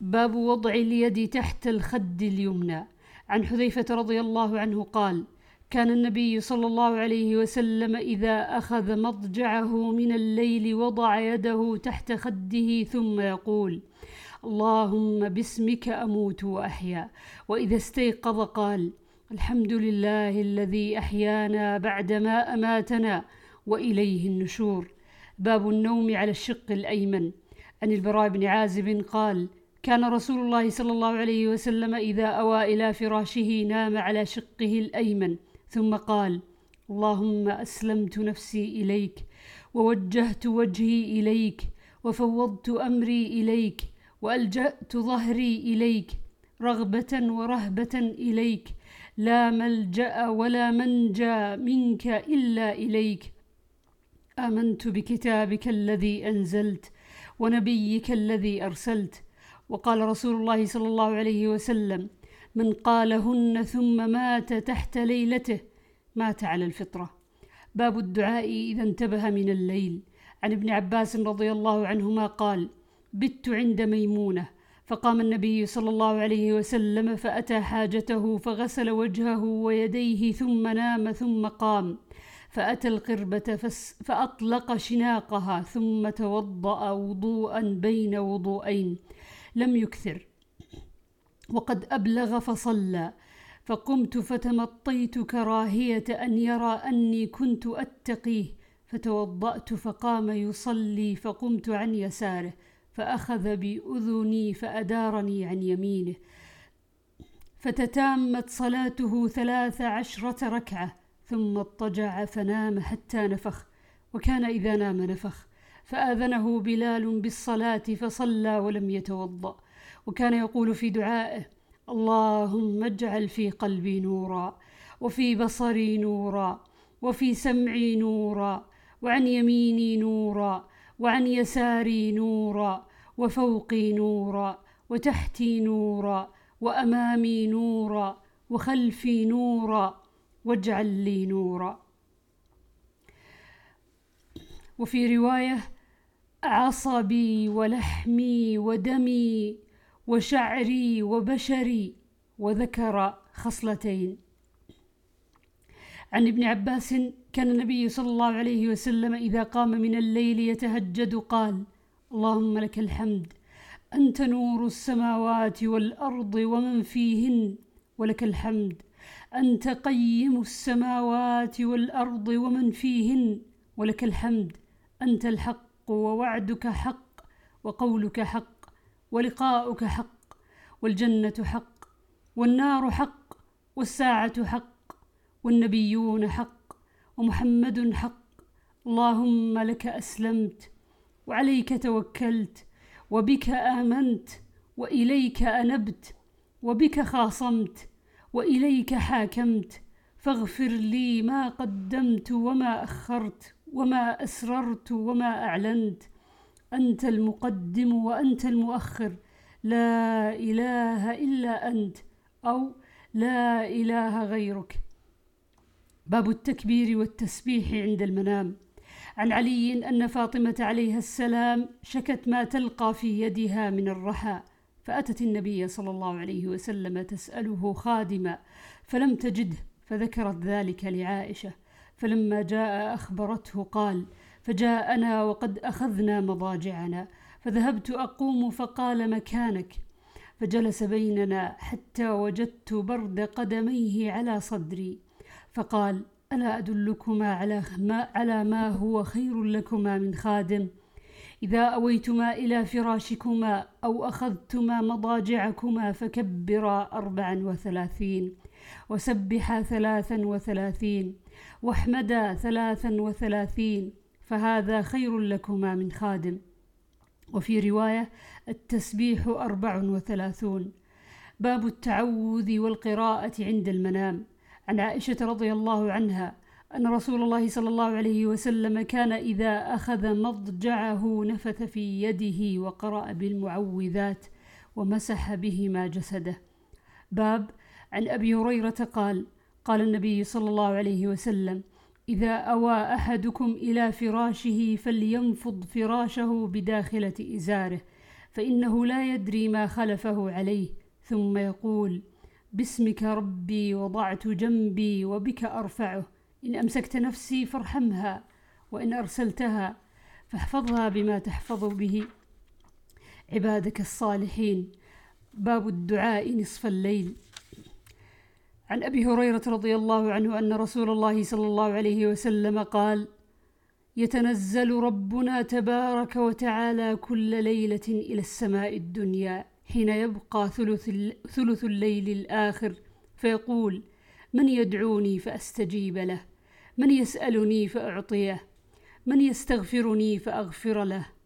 باب وضع اليد تحت الخد اليمنى. عن حذيفة رضي الله عنه قال: كان النبي صلى الله عليه وسلم إذا أخذ مضجعه من الليل وضع يده تحت خده ثم يقول: اللهم باسمك أموت وأحيا، وإذا استيقظ قال: الحمد لله الذي أحيانا بعدما أماتنا وإليه النشور. باب النوم على الشق الأيمن. عن البراء بن عازب قال: كان رسول الله صلى الله عليه وسلم إذا أوى إلى فراشه نام على شقه الأيمن ثم قال اللهم أسلمت نفسي إليك ووجهت وجهي إليك وفوضت أمري إليك وألجأت ظهري إليك رغبة ورهبة إليك لا ملجأ ولا منجى منك إلا إليك. آمنت بكتابك الذي أنزلت ونبيك الذي أرسلت وقال رسول الله صلى الله عليه وسلم من قالهن ثم مات تحت ليلته مات على الفطرة. باب الدعاء إذا انتبه من الليل. عن ابن عباس رضي الله عنهما قال بت عند ميمونة. فقام النبي صلى الله عليه وسلم فأتى حاجته فغسل وجهه ويديه ثم نام ثم قام. فأتى القربة فأطلق شناقها ثم توضأ وضوءا بين وضوءين. لم يكثر. وقد أبلغ فصلى. فقمت فتمطيت كراهية أن يرى أني كنت أتقيه. فتوضأت فقام يصلي. فقمت عن يساره. فأخذ بأذني فأدارني عن يمينه. فتتامت صلاته ثلاث عشرة ركعة. ثم اضطجع فنام حتى نفخ. وكان إذا نام نفخ. فآذنه بلال بالصلاة فصلى ولم يتوضأ. وكان يقول في دعائه اللهم اجعل في قلبي نورا وفي بصري نورا وفي سمعي نورا وعن يميني نورا وعن يساري نورا وفوقي نورا وتحتي نورا وأمامي نورا وخلفي نورا واجعل لي نورا. وفي رواية عصبي ولحمي ودمي وشعري وبشري وذكر خصلتين. عن ابن عباس كان النبي صلى الله عليه وسلم إذا قام من الليل يتهجد قال اللهم لك الحمد أنت نور السماوات والأرض ومن فيهن ولك الحمد أنت قيم السماوات والأرض ومن فيهن ولك الحمد أنت الحق ووعدك حق وقولك حق ولقاؤك حق والجنة حق والنار حق والساعة حق والنبيون حق ومحمد حق اللهم لك أسلمت وعليك توكلت وبك آمنت وإليك أنبت وبك خاصمت وإليك حاكمت فاغفر لي ما قدمت وما أخرت وما أسررت وما أعلنت أنت المقدم وأنت المؤخر لا إله إلا أنت أو لا إله غيرك. باب التكبير والتسبيح عند المنام. عن علي أن فاطمة عليها السلام شكت ما تلقى في يدها من الرحى فأتت النبي صلى الله عليه وسلم تسأله خادما فلم تجده فذكرت ذلك لعائشة. فلما جاء أخبرته قال: فجاءنا وقد أخذنا مضاجعنا فذهبت أقوم فقال مكانك. فجلس بيننا حتى وجدت برد قدميه على صدري فقال ألا أدلكما على ما, على ما هو خير لكما من خادم؟ إذا أويتما إلى فراشكما أو أخذتما مضاجعكما فكبرا أربعا وثلاثين وسبحا ثلاثا وثلاثين واحمدا ثلاثا وثلاثين فهذا خير لكما من خادم. وفي رواية التسبيح أربع وثلاثون. باب التعوذ والقراءة عند المنام. عن عائشة رضي الله عنها أن رسول الله صلى الله عليه وسلم كان إذا أخذ مضجعه نفث في يده وقرأ بالمعوذات ومسح بهما جسده. باب عن أبي هريرة قال قال النبي صلى الله عليه وسلم إذا أوى أحدكم إلى فراشه فلينفض فراشه بداخلة إزاره فإنه لا يدري ما خلفه عليه. ثم يقول باسمك ربي وضعت جنبي وبك أرفعه. إن أمسكت نفسي فارحمها وإن أرسلتها فاحفظها بما تحفظ به. عبادك الصالحين. باب الدعاء نصف الليل. عن أبي هريرة رضي الله عنه أن رسول الله صلى الله عليه وسلم قال يتنزل ربنا تبارك وتعالى كل ليلة إلى السماء الدنيا حين يبقى ثلث, ثلث الليل الآخر. فيقول من يدعوني فأستجيب له من يسألني فأعطيه من يستغفرني فأغفر له.